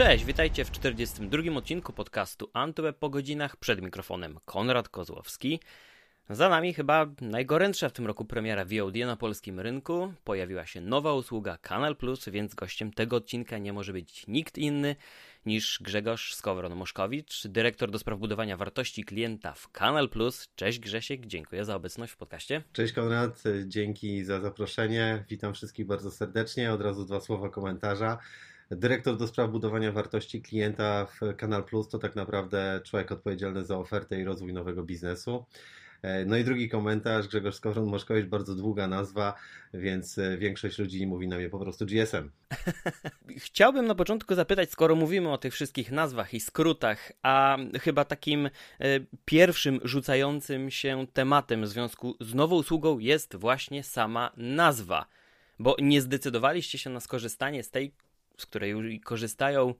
Cześć, witajcie w 42 odcinku podcastu Antweb po godzinach. Przed mikrofonem Konrad Kozłowski. Za nami chyba najgorętsza w tym roku premiera VOD na polskim rynku. Pojawiła się nowa usługa Kanal Plus, więc gościem tego odcinka nie może być nikt inny niż Grzegorz Skowron-Moszkowicz, dyrektor do spraw budowania wartości klienta w Kanal Plus. Cześć Grzesiek, dziękuję za obecność w podcaście. Cześć Konrad, dzięki za zaproszenie. Witam wszystkich bardzo serdecznie. Od razu dwa słowa komentarza. Dyrektor do spraw budowania wartości klienta w Kanal Plus to tak naprawdę człowiek odpowiedzialny za ofertę i rozwój nowego biznesu. E, no i drugi komentarz, Grzegorz Skowron-Moszkowicz, bardzo długa nazwa, więc e, większość ludzi mówi na mnie po prostu GSM. Chciałbym na początku zapytać, skoro mówimy o tych wszystkich nazwach i skrótach, a chyba takim e, pierwszym rzucającym się tematem w związku z nową usługą jest właśnie sama nazwa. Bo nie zdecydowaliście się na skorzystanie z tej, z której korzystają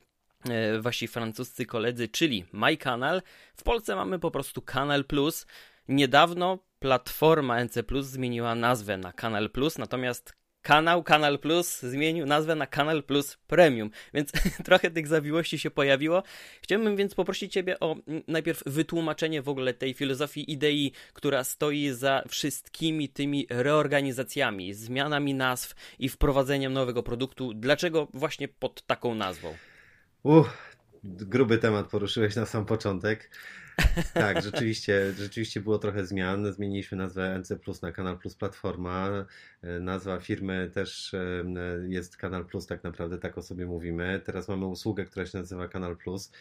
wasi francuscy koledzy, czyli MyCanal. W Polsce mamy po prostu Kanal Plus. Niedawno platforma NC Plus zmieniła nazwę na Kanal Plus, natomiast kanał Kanal Plus zmienił nazwę na Kanal Plus Premium, więc trochę tych zawiłości się pojawiło. Chciałbym więc poprosić Ciebie o najpierw wytłumaczenie w ogóle tej filozofii, idei, która stoi za wszystkimi tymi reorganizacjami, zmianami nazw i wprowadzeniem nowego produktu. Dlaczego właśnie pod taką nazwą? Uff, gruby temat poruszyłeś na sam początek. Tak, rzeczywiście, rzeczywiście było trochę zmian. Zmieniliśmy nazwę NC Plus na Kanal Plus Platforma. Nazwa firmy też jest Kanal Plus, tak naprawdę tak o sobie mówimy. Teraz mamy usługę, która się nazywa Kanal Plus.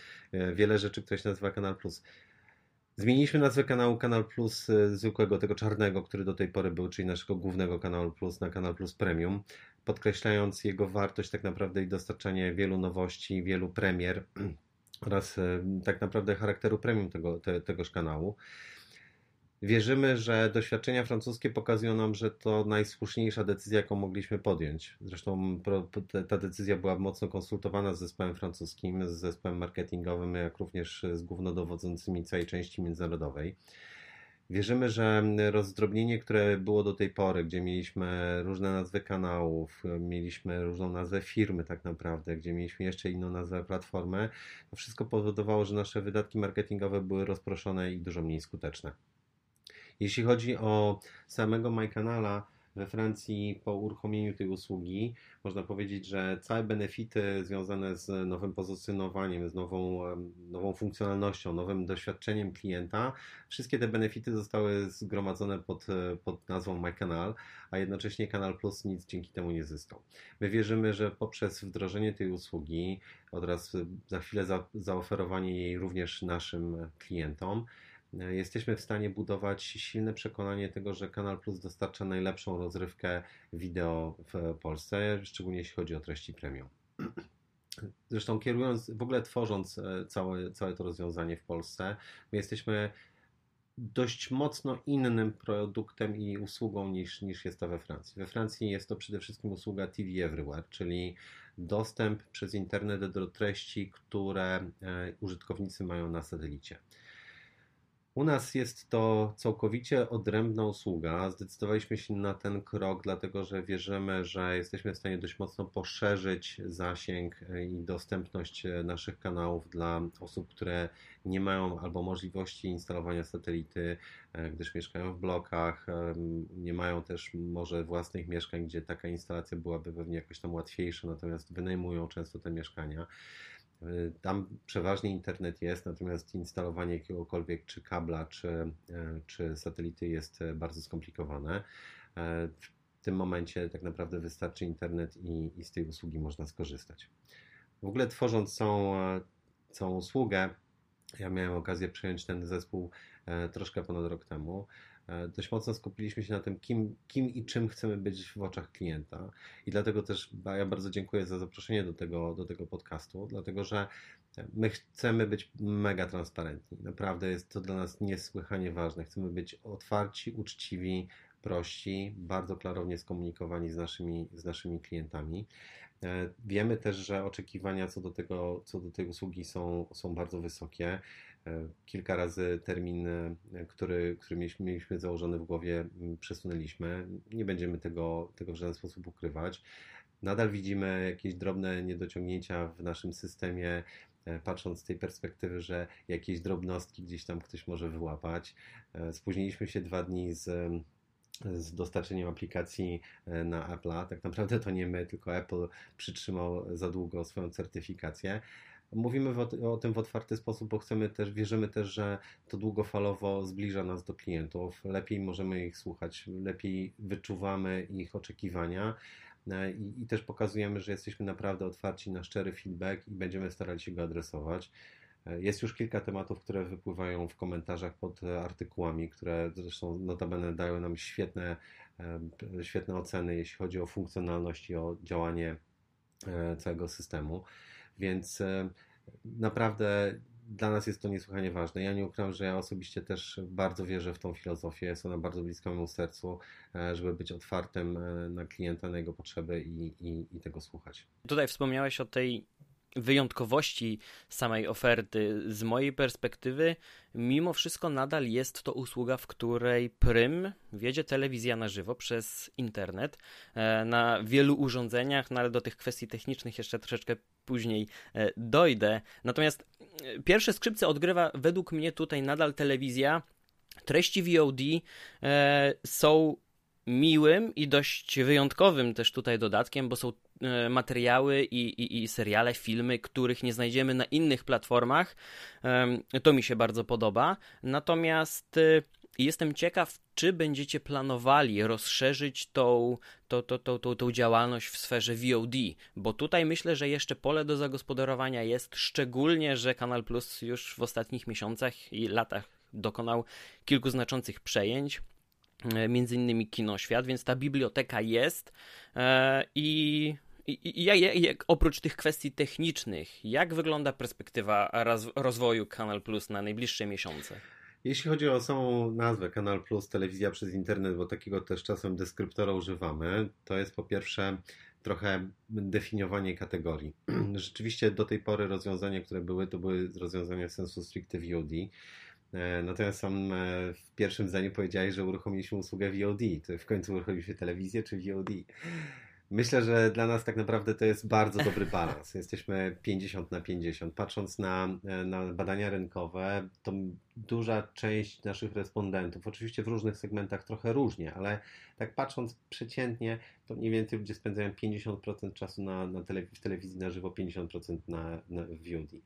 Wiele rzeczy, które się nazywa Kanal Plus. Zmieniliśmy nazwę kanału Kanal Plus zwykłego, tego czarnego, który do tej pory był, czyli naszego głównego kanału Plus na Kanal Plus Premium, podkreślając jego wartość tak naprawdę i dostarczanie wielu nowości, wielu premier oraz e, tak naprawdę charakteru premium tego, te, tegoż kanału. Wierzymy, że doświadczenia francuskie pokazują nam, że to najsłuszniejsza decyzja, jaką mogliśmy podjąć. Zresztą ta decyzja była mocno konsultowana z zespołem francuskim, z zespołem marketingowym, jak również z głównodowodzącymi całej części międzynarodowej. Wierzymy, że rozdrobnienie, które było do tej pory, gdzie mieliśmy różne nazwy kanałów, mieliśmy różną nazwę firmy tak naprawdę, gdzie mieliśmy jeszcze inną nazwę platformy, to wszystko powodowało, że nasze wydatki marketingowe były rozproszone i dużo mniej skuteczne. Jeśli chodzi o samego MyCanala, we Francji po uruchomieniu tej usługi można powiedzieć, że całe benefity związane z nowym pozycjonowaniem, z nową, nową funkcjonalnością, nowym doświadczeniem klienta, wszystkie te benefity zostały zgromadzone pod, pod nazwą MyCanal, a jednocześnie Kanal Plus nic dzięki temu nie zyskał. My wierzymy, że poprzez wdrożenie tej usługi, oraz za chwilę za, zaoferowanie jej również naszym klientom, jesteśmy w stanie budować silne przekonanie tego, że Kanal Plus dostarcza najlepszą rozrywkę wideo w Polsce, szczególnie jeśli chodzi o treści premium. Zresztą kierując, w ogóle tworząc e, całe, całe to rozwiązanie w Polsce, my jesteśmy dość mocno innym produktem i usługą niż, niż jest to we Francji. We Francji jest to przede wszystkim usługa TV Everywhere, czyli dostęp przez internet do treści, które e, użytkownicy mają na satelicie. U nas jest to całkowicie odrębna usługa. Zdecydowaliśmy się na ten krok, dlatego że wierzymy, że jesteśmy w stanie dość mocno poszerzyć zasięg i dostępność naszych kanałów dla osób, które nie mają albo możliwości instalowania satelity, e, gdyż mieszkają w blokach, e, nie mają też może własnych mieszkań, gdzie taka instalacja byłaby pewnie jakoś tam łatwiejsza, natomiast wynajmują często te mieszkania. Y, tam przeważnie internet jest, natomiast instalowanie jakiegokolwiek czy kabla, czy, e, czy satelity jest e, bardzo skomplikowane. E, w tym momencie tak naprawdę wystarczy internet i, i z tej usługi można skorzystać. W ogóle tworząc całą, całą usługę, ja miałem okazję przejąć ten zespół troszkę ponad rok temu. E, dość mocno skupiliśmy się na tym, kim, kim i czym chcemy być w oczach klienta. I dlatego też ja bardzo dziękuję za zaproszenie do tego, do tego podcastu, dlatego że my chcemy być mega transparentni. Naprawdę jest to dla nas niesłychanie ważne. Chcemy być otwarci, uczciwi, prości, bardzo klarownie skomunikowani z naszymi, z naszymi klientami. E, wiemy też, że oczekiwania co do, tego, co do tej usługi są, są bardzo wysokie. E, kilka razy termin, e, który, który mieliśmy, mieliśmy założony w głowie, przesunęliśmy. Nie będziemy tego, tego w żaden sposób ukrywać. Nadal widzimy jakieś drobne niedociągnięcia w naszym systemie, e, patrząc z tej perspektywy, że jakieś drobnostki gdzieś tam ktoś może wyłapać. Spóźniliśmy się dwa dni z z dostarczeniem aplikacji na Apple'a. Tak naprawdę to nie my, tylko Apple przytrzymał za długo swoją certyfikację. Mówimy o, tym w otwarty sposób, bo chcemy też, wierzymy też, że to długofalowo zbliża nas do klientów. Lepiej możemy ich słuchać, lepiej wyczuwamy ich oczekiwania. E, I, i też pokazujemy, że jesteśmy naprawdę otwarci na szczery feedback i będziemy starali się go adresować. E, jest już kilka tematów, które wypływają w komentarzach pod artykułami, które zresztą notabene dają nam świetne, e, świetne oceny, jeśli chodzi o funkcjonalność i o działanie całego systemu. Więc naprawdę dla nas jest to niesłychanie ważne. Ja nie ukrywam, że ja osobiście też bardzo wierzę w tą filozofię. Jest ona bardzo bliska memu sercu, e, żeby być otwartym e, na klienta, na jego potrzeby i, i, i tego słuchać. Tutaj wspomniałeś o tej wyjątkowości samej oferty. Z mojej perspektywy, mimo wszystko nadal jest to usługa, w której prym wiedzie telewizja na żywo przez internet e, na wielu urządzeniach, no ale do tych kwestii technicznych jeszcze troszeczkę później e, dojdę. Natomiast e, pierwsze skrzypce odgrywa według mnie tutaj nadal telewizja. Treści VOD są miłym i dość wyjątkowym też tutaj dodatkiem, bo są materiały i, i, i, seriale, filmy, których nie znajdziemy na innych platformach. To mi się bardzo podoba. Natomiast e, jestem ciekaw, czy będziecie planowali rozszerzyć tą, tą, tą, tą, tą, tą działalność w sferze VOD, bo tutaj myślę, że jeszcze pole do zagospodarowania jest, szczególnie, że Kanal Plus już w ostatnich miesiącach i latach dokonał kilku znaczących przejęć. E, między innymi Kinoświat, więc ta biblioteka jest e, i i, i, jak, oprócz tych kwestii technicznych, jak wygląda perspektywa rozwoju Kanal Plus na najbliższe miesiące? Jeśli chodzi o samą nazwę Kanal Plus, telewizja przez internet, bo takiego też czasem deskryptora używamy, to jest po pierwsze trochę definiowanie kategorii. Rzeczywiście do tej pory rozwiązania, które były, to były rozwiązania sensu stricte VOD. E, natomiast sam e, w pierwszym zdaniu powiedziałeś, że uruchomiliśmy usługę VOD. To w końcu uruchomiliśmy telewizję czy VOD? Myślę, że dla nas tak naprawdę to jest bardzo dobry balans. Jesteśmy 50 na 50. Patrząc na, e, na badania rynkowe, to duża część naszych respondentów, oczywiście w różnych segmentach trochę różnie, ale tak patrząc przeciętnie, to mniej więcej ludzie spędzają 50% czasu na, na w telewizji na żywo, 50% na, na VOD.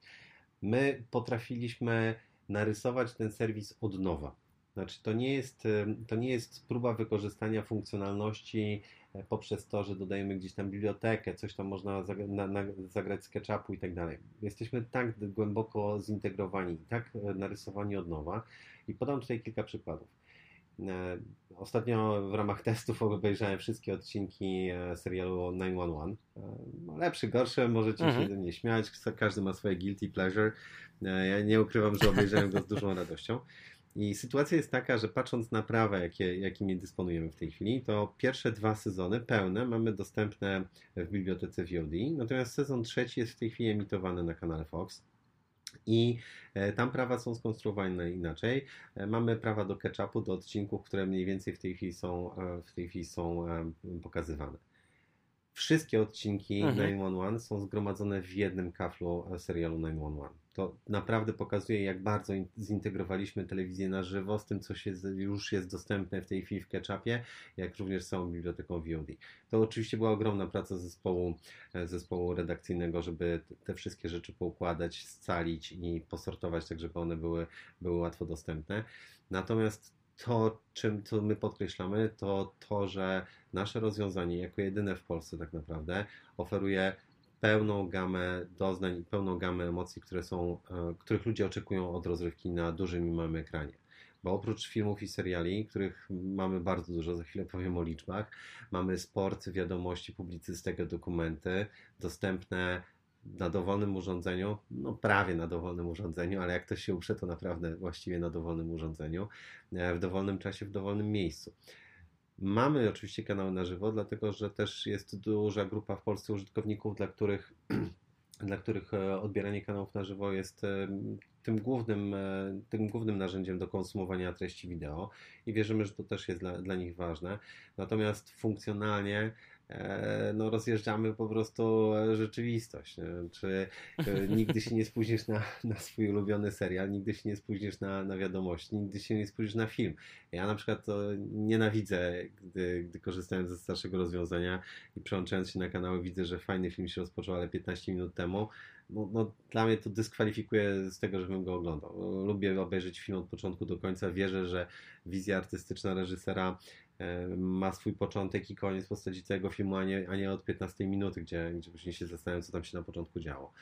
My potrafiliśmy narysować ten serwis od nowa. Znaczy, to nie jest, to nie jest próba wykorzystania funkcjonalności e, poprzez to, że dodajemy gdzieś tam bibliotekę, coś tam można zagrać z SketchUpu i tak dalej. Jesteśmy tak głęboko zintegrowani, tak e, narysowani od nowa i podam tutaj kilka przykładów. E, ostatnio w ramach testów obejrzałem wszystkie odcinki serialu 911. Lepszy, gorszy, możecie mhm. się ze mnie śmiać, każdy ma swoje guilty pleasure. E, ja nie ukrywam, że obejrzałem go z dużą radością. I sytuacja jest taka, że patrząc na prawa, jakie, jakimi dysponujemy w tej chwili, to pierwsze dwa sezony pełne mamy dostępne w bibliotece VOD, natomiast sezon trzeci jest w tej chwili emitowany na kanale Fox. I e, tam prawa są skonstruowane inaczej. E, mamy prawa do catch-upu, do odcinków, które mniej więcej w tej chwili są, w tej chwili są pokazywane. Wszystkie odcinki mhm. 911 są zgromadzone w jednym kaflu serialu 911 to naprawdę pokazuje, jak bardzo zintegrowaliśmy telewizję na żywo z tym, co się już jest dostępne w tej chwili w Ketchupie, jak również z całą biblioteką VOD. To oczywiście była ogromna praca zespołu, e, zespołu redakcyjnego, żeby te wszystkie rzeczy poukładać, scalić i posortować, tak żeby one były, były łatwo dostępne. Natomiast to, czym to my podkreślamy, to to, że nasze rozwiązanie, jako jedyne w Polsce tak naprawdę, oferuje pełną gamę doznań i pełną gamę emocji, które są, e, których ludzie oczekują od rozrywki na dużym i małym ekranie. Bo oprócz filmów i seriali, których mamy bardzo dużo, za chwilę powiem o liczbach, mamy sport, wiadomości, publicystykę, dokumenty dostępne na dowolnym urządzeniu, no prawie na dowolnym urządzeniu, ale jak ktoś się uprze, to naprawdę właściwie na dowolnym urządzeniu, e, w dowolnym czasie, w dowolnym miejscu. Mamy oczywiście kanały na żywo, dlatego że też jest duża grupa w Polsce użytkowników, dla których, dla których e, odbieranie kanałów na żywo jest tym głównym, tym głównym narzędziem do konsumowania treści wideo i wierzymy, że to też jest dla, dla nich ważne. Natomiast funkcjonalnie E, no rozjeżdżamy po prostu rzeczywistość. Nie? Czy e, nigdy się nie spóźnisz na, na swój ulubiony serial, nigdy się nie spóźnisz na, na wiadomości, nigdy się nie spóźnisz na film. Ja na przykład to nienawidzę, gdy, gdy korzystałem ze starszego rozwiązania i przełączając się na kanały widzę, że fajny film się rozpoczął, ale 15 minut temu. No, no, dla mnie to dyskwalifikuje z tego, żebym go oglądał. Lubię obejrzeć film od początku do końca. Wierzę, że wizja artystyczna reżysera E, ma swój początek i koniec w postaci całego filmu, a nie, a nie od 15 minuty, gdzie, gdzie później się zastanawiam, co tam się na początku działo.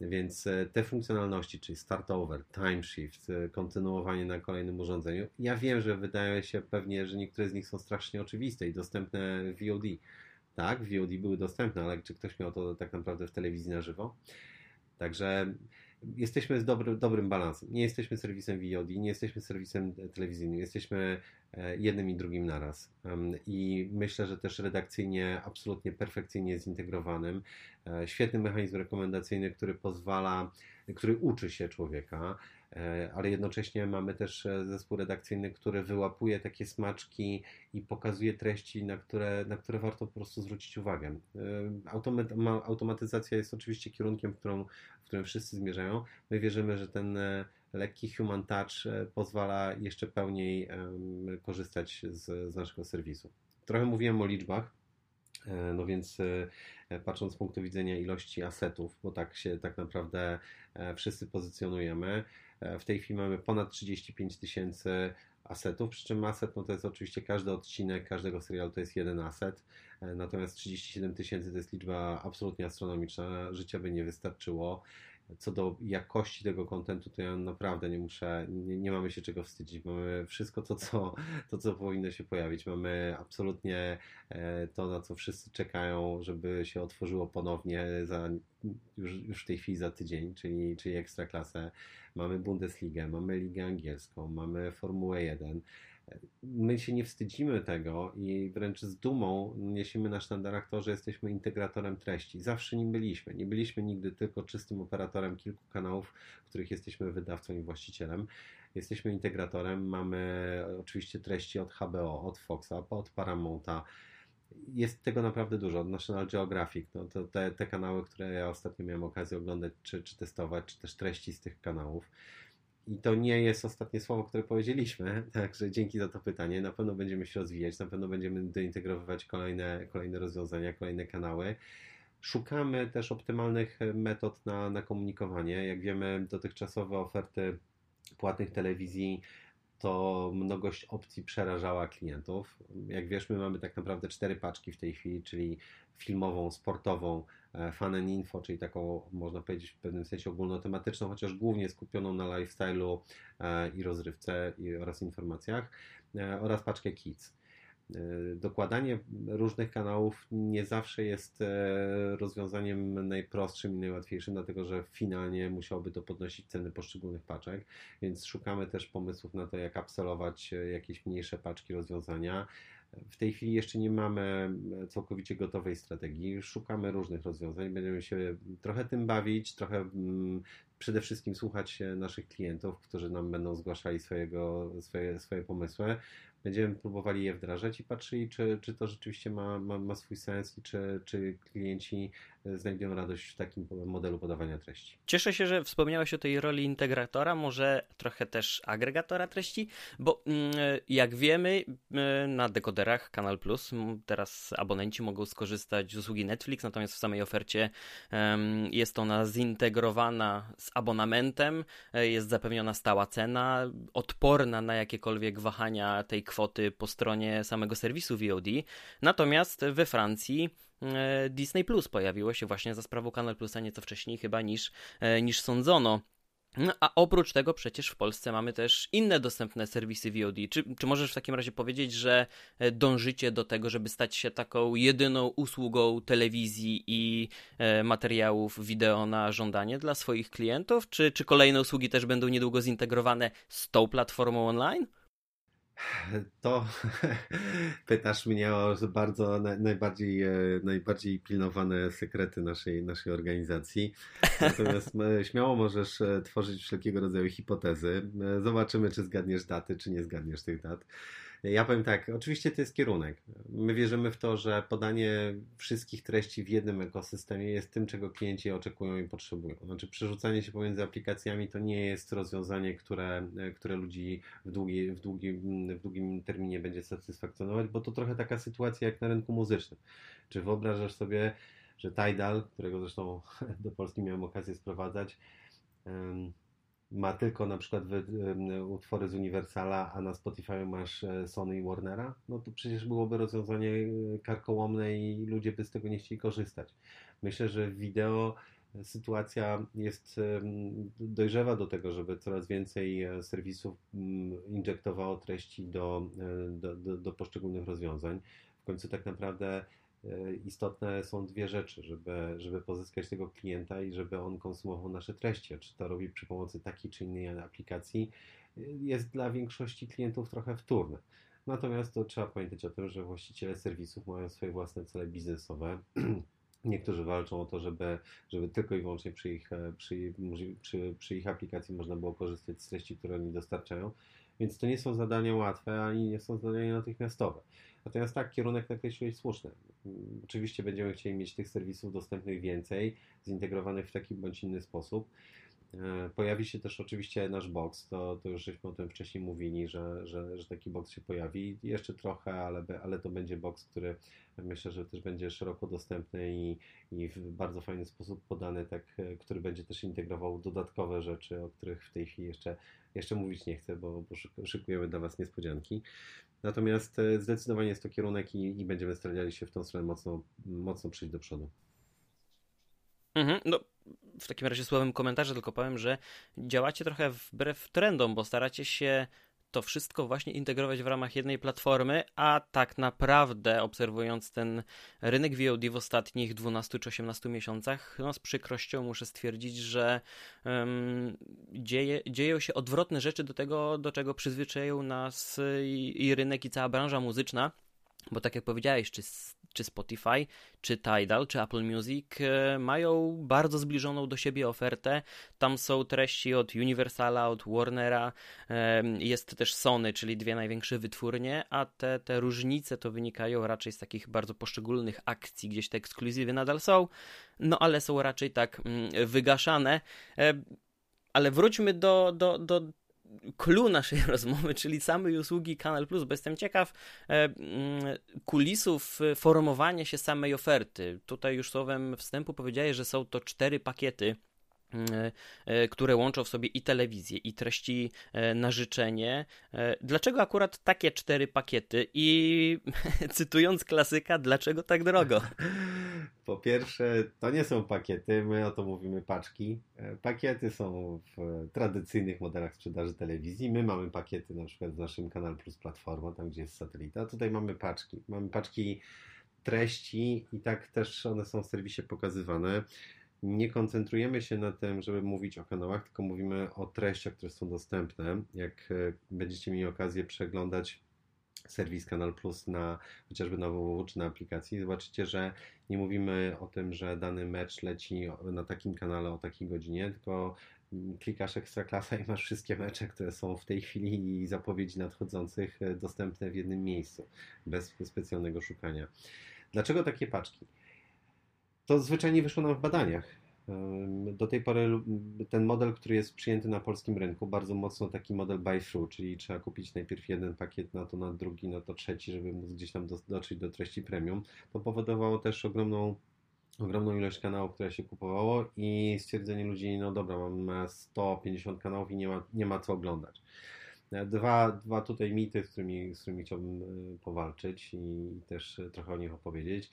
Więc e, te funkcjonalności, czyli start over, time shift, e, kontynuowanie na kolejnym urządzeniu, ja wiem, że wydaje się pewnie, że niektóre z nich są strasznie oczywiste i dostępne VOD. Tak, VOD były dostępne, ale czy ktoś miał to tak naprawdę w telewizji na żywo? Także jesteśmy z dobry, dobrym balansem. Nie jesteśmy serwisem VOD, nie jesteśmy serwisem telewizyjnym, jesteśmy e, jednym i drugim naraz. I myślę, że też redakcyjnie absolutnie perfekcyjnie zintegrowanym. E, świetny mechanizm rekomendacyjny, który pozwala, który uczy się człowieka, ale jednocześnie mamy też e, zespół redakcyjny, który wyłapuje takie smaczki i pokazuje treści, na które, na które warto po prostu zwrócić uwagę. E, automatyzacja jest oczywiście kierunkiem, w, którą, w którym wszyscy zmierzają. My wierzymy, że ten lekki human touch pozwala jeszcze pełniej korzystać z, z naszego serwisu. Trochę mówiłem o liczbach. No więc patrząc z punktu widzenia ilości asetów, bo tak się tak naprawdę wszyscy pozycjonujemy, E, w tej chwili mamy ponad 35 tysięcy asetów, przy czym aset no to jest oczywiście każdy odcinek każdego serialu to jest jeden aset, e, natomiast 37 tysięcy to jest liczba absolutnie astronomiczna, życia by nie wystarczyło co do jakości tego kontentu, to ja naprawdę nie muszę, nie, nie, mamy się czego wstydzić. Mamy wszystko to co, to, co powinno się pojawić. Mamy absolutnie e, to, na co wszyscy czekają, żeby się otworzyło ponownie za, już, już w tej chwili za tydzień, czyli, czyli Ekstraklasę. Mamy Bundesligę, mamy Ligę Angielską, mamy Formułę 1 my się nie wstydzimy tego i wręcz z dumą niesiemy na sztandarach to, że jesteśmy integratorem treści. Zawsze nim byliśmy. Nie byliśmy nigdy tylko czystym operatorem kilku kanałów, których jesteśmy wydawcą i właścicielem. Jesteśmy integratorem, mamy oczywiście treści od HBO, od Foxa, od Paramounta. Jest tego naprawdę dużo, od National Geographic, no to te, te kanały, które ja ostatnio miałem okazję oglądać czy, czy testować, czy też treści z tych kanałów. I to nie jest ostatnie słowo, które powiedzieliśmy, także dzięki za to pytanie. Na pewno będziemy się rozwijać, na pewno będziemy dointegrowywać kolejne, kolejne rozwiązania, kolejne kanały. Szukamy też optymalnych metod na, na komunikowanie. Jak wiemy, dotychczasowe oferty płatnych telewizji to mnogość opcji przerażała klientów. Jak wiesz, my mamy tak naprawdę cztery paczki w tej chwili, czyli filmową, sportową, e, fan and info, czyli taką, można powiedzieć, w pewnym sensie ogólnotematyczną, chociaż głównie skupioną na lifestyle'u e, i rozrywce oraz informacjach, e, oraz paczkę kids. Dokładanie różnych kanałów nie zawsze jest rozwiązaniem najprostszym i najłatwiejszym, dlatego że finalnie musiałoby to podnosić ceny poszczególnych paczek, więc szukamy też pomysłów na to, jak upsellować jakieś mniejsze paczki rozwiązania w tej chwili jeszcze nie mamy całkowicie gotowej strategii. Szukamy różnych rozwiązań. Będziemy się trochę tym bawić, trochę mm, przede wszystkim słuchać naszych klientów, którzy nam będą zgłaszali swojego, swoje, swoje pomysły. Będziemy próbowali je wdrażać i patrzyli, czy, czy to rzeczywiście ma, ma, ma swój sens i czy, czy klienci znajdują radość w takim modelu podawania treści. Cieszę się, że wspomniałeś o tej roli integratora, może trochę też agregatora treści, bo mm, jak wiemy, y, na dekoderach Kanal Plus teraz abonenci mogą skorzystać z usługi Netflix, natomiast w samej ofercie jest ona zintegrowana z abonamentem, e, jest zapewniona stała cena, odporna na jakiekolwiek wahania tej kwoty po stronie samego serwisu VOD. Natomiast we Francji Disney Plus pojawiło się właśnie za sprawą Kanal Plusa nieco wcześniej chyba niż, e, niż sądzono. No, a oprócz tego przecież w Polsce mamy też inne dostępne serwisy VOD. Czy, czy możesz w takim razie powiedzieć, że e, dążycie do tego, żeby stać się taką jedyną usługą telewizji i e, materiałów wideo na żądanie dla swoich klientów? Czy, czy kolejne usługi też będą niedługo zintegrowane z tą platformą online? To pytasz mnie o bardzo najbardziej, e, najbardziej pilnowane sekrety naszej, naszej organizacji. Natomiast śmiało możesz e, tworzyć wszelkiego rodzaju hipotezy. E, zobaczymy, czy zgadniesz daty, czy nie zgadniesz tych dat. Ja powiem tak, oczywiście to jest kierunek. My wierzymy w to, że podanie wszystkich treści w jednym ekosystemie jest tym, czego klienci oczekują i potrzebują. Znaczy, przerzucanie się pomiędzy aplikacjami to nie jest rozwiązanie, które, które ludzi w, długi, w, długim, w długim terminie będzie satysfakcjonować, bo to trochę taka sytuacja jak na rynku muzycznym. Czy wyobrażasz sobie, że Tidal, którego zresztą do Polski miałem okazję sprowadzać, ma tylko na przykład utwory z Universala, a na Spotify masz e, Sony i Warnera, no to przecież byłoby rozwiązanie e, karkołomne i ludzie by z tego nie chcieli korzystać. Myślę, że wideo e, sytuacja jest dojrzewa do tego, żeby coraz więcej serwisów injektowało treści do, do, do, do poszczególnych rozwiązań. W końcu tak naprawdę istotne są dwie rzeczy, żeby, żeby pozyskać tego klienta i żeby on konsumował nasze treści. Czy to robi przy pomocy takiej czy innej aplikacji, e, jest dla większości klientów trochę wtórne. Natomiast to trzeba pamiętać o tym, że właściciele serwisów mają swoje własne cele biznesowe. Niektórzy walczą o to, żeby, żeby tylko i wyłącznie przy ich, e, przy, przy, przy ich aplikacji można było korzystać z treści, które oni dostarczają. Więc to nie są zadania łatwe, ani nie są zadania natychmiastowe. Natomiast tak, kierunek nakreśliłeś słuszny. Oczywiście będziemy chcieli mieć tych serwisów dostępnych więcej, zintegrowanych w taki bądź inny sposób. E, pojawi się też oczywiście nasz box, to, to już żeśmy o tym wcześniej mówili, że, że, że taki box się pojawi. Jeszcze trochę, ale, ale to będzie box, który myślę, że też będzie szeroko dostępny i, i w bardzo fajny sposób podany, tak, e, który będzie też integrował dodatkowe rzeczy, o których w tej chwili jeszcze, jeszcze mówić nie chcę, bo, bo szykujemy dla Was niespodzianki. Natomiast e, zdecydowanie jest to kierunek i, i będziemy starali się w tą stronę mocno, mocno przyjść do przodu. Mhm, no, w takim razie słowem komentarze tylko powiem, że działacie trochę wbrew trendom, bo staracie się to wszystko właśnie integrować w ramach jednej platformy, a tak naprawdę obserwując ten rynek VOD w ostatnich 12 czy 18 miesiącach, no z przykrością muszę stwierdzić, że um, dzieje, dzieją się odwrotne rzeczy do tego, do czego przyzwyczaił nas i, i rynek i cała branża muzyczna. Bo tak jak powiedziałeś, czy, czy Spotify, czy Tidal, czy Apple Music e, mają bardzo zbliżoną do siebie ofertę. Tam są treści od Universala, od Warnera, jest też Sony, czyli dwie największe wytwórnie, a te, te różnice to wynikają raczej z takich bardzo poszczególnych akcji, gdzieś te ekskluzywy nadal są, no ale są raczej tak mm, wygaszane. E, ale wróćmy do, do, do clue naszej rozmowy, czyli samej usługi Kanal Plus, bo jestem ciekaw e, kulisów formowania się samej oferty. Tutaj już słowem wstępu powiedziałeś, że są to cztery pakiety E, e, które łączą w sobie i telewizję, i treści e, na życzenie. Dlaczego akurat takie cztery pakiety? I cytując klasyka, dlaczego tak drogo? Po pierwsze, to nie są pakiety, my o to mówimy paczki. Pakiety są w tradycyjnych modelach sprzedaży telewizji. My mamy pakiety na przykład w naszym Kanal Plus Platforma, tam gdzie jest satelita. Tutaj mamy paczki. Mamy paczki treści i tak też one są w serwisie pokazywane nie koncentrujemy się na tym, żeby mówić o kanałach, tylko mówimy o treściach, które są dostępne. Jak e, będziecie mieli okazję przeglądać serwis Kanal Plus na chociażby na www czy na aplikacji, zobaczycie, że nie mówimy o tym, że dany mecz leci na takim kanale o takiej godzinie, tylko klikasz Ekstraklasa i masz wszystkie mecze, które są w tej chwili i zapowiedzi nadchodzących e, dostępne w jednym miejscu, bez specjalnego szukania. Dlaczego takie paczki? To zwyczajnie wyszło nam w badaniach. Do tej pory ten model, który jest przyjęty na polskim rynku, bardzo mocno taki model buy-through, czyli trzeba kupić najpierw jeden pakiet, na to na drugi, na to trzeci, żeby móc gdzieś tam dotrzeć do treści premium. To powodowało też ogromną ogromną ilość kanałów, które się kupowało i stwierdzenie ludzi, no dobra, mam 150 kanałów i nie ma, nie ma co oglądać. Dwa, dwa tutaj mity, z którymi, z którymi chciałbym e, powalczyć i też trochę o nich opowiedzieć